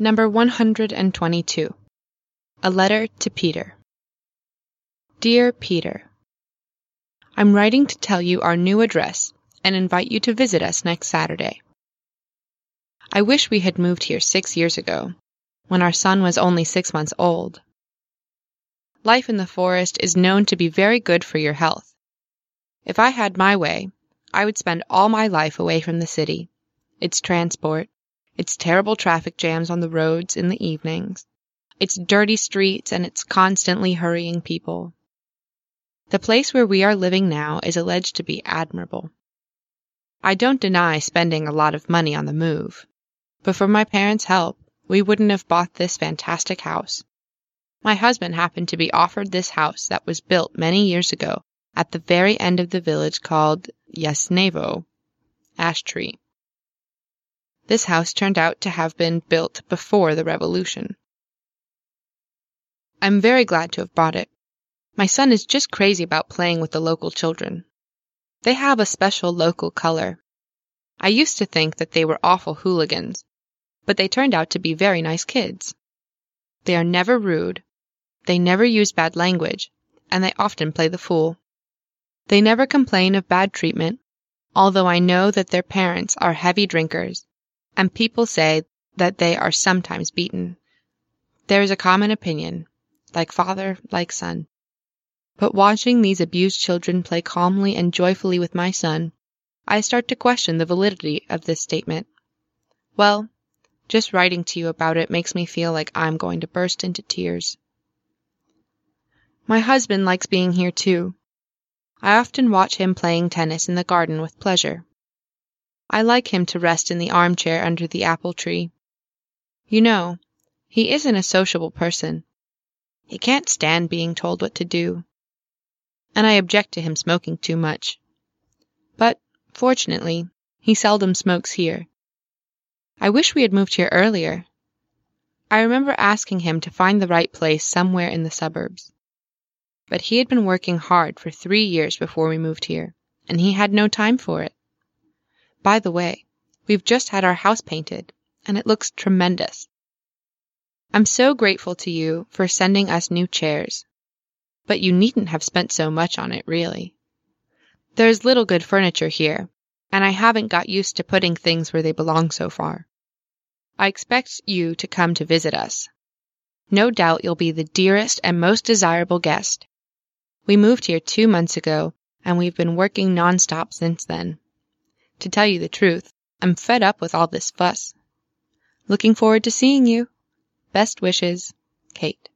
Number 122. A Letter to Peter. Dear Peter, I'm writing to tell you our new address and invite you to visit us next Saturday. I wish we had moved here six years ago, when our son was only six months old. Life in the forest is known to be very good for your health. If I had my way, I would spend all my life away from the city, its transport, its terrible traffic jams on the roads in the evenings, its dirty streets, and its constantly hurrying people. The place where we are living now is alleged to be admirable. I don't deny spending a lot of money on the move, but for my parents' help, we wouldn't have bought this fantastic house. My husband happened to be offered this house that was built many years ago at the very end of the village called Yasenevo, Ash Tree. This house turned out to have been built before the revolution. I'm very glad to have bought it. My son is just crazy about playing with the local children. They have a special local color. I used to think that they were awful hooligans, but they turned out to be very nice kids. They are never rude, they never use bad language, and they often play the fool. They never complain of bad treatment, although I know that their parents are heavy drinkers, and people say that they are sometimes beaten. There is a common opinion, like father, like son. But watching these abused children play calmly and joyfully with my son, I start to question the validity of this statement. Well, just writing to you about it makes me feel like I'm going to burst into tears. My husband likes being here too. I often watch him playing tennis in the garden with pleasure. I like him to rest in the armchair under the apple tree. You know, he isn't a sociable person. He can't stand being told what to do and I object to him smoking too much. But, fortunately, he seldom smokes here. I wish we had moved here earlier. I remember asking him to find the right place somewhere in the suburbs. But he had been working hard for three years before we moved here, and he had no time for it. By the way, we've just had our house painted, and it looks tremendous. I'm so grateful to you for sending us new chairs but you needn't have spent so much on it, really. There's little good furniture here, and I haven't got used to putting things where they belong so far. I expect you to come to visit us. No doubt you'll be the dearest and most desirable guest. We moved here two months ago, and we've been working nonstop since then. To tell you the truth, I'm fed up with all this fuss. Looking forward to seeing you. Best wishes, Kate.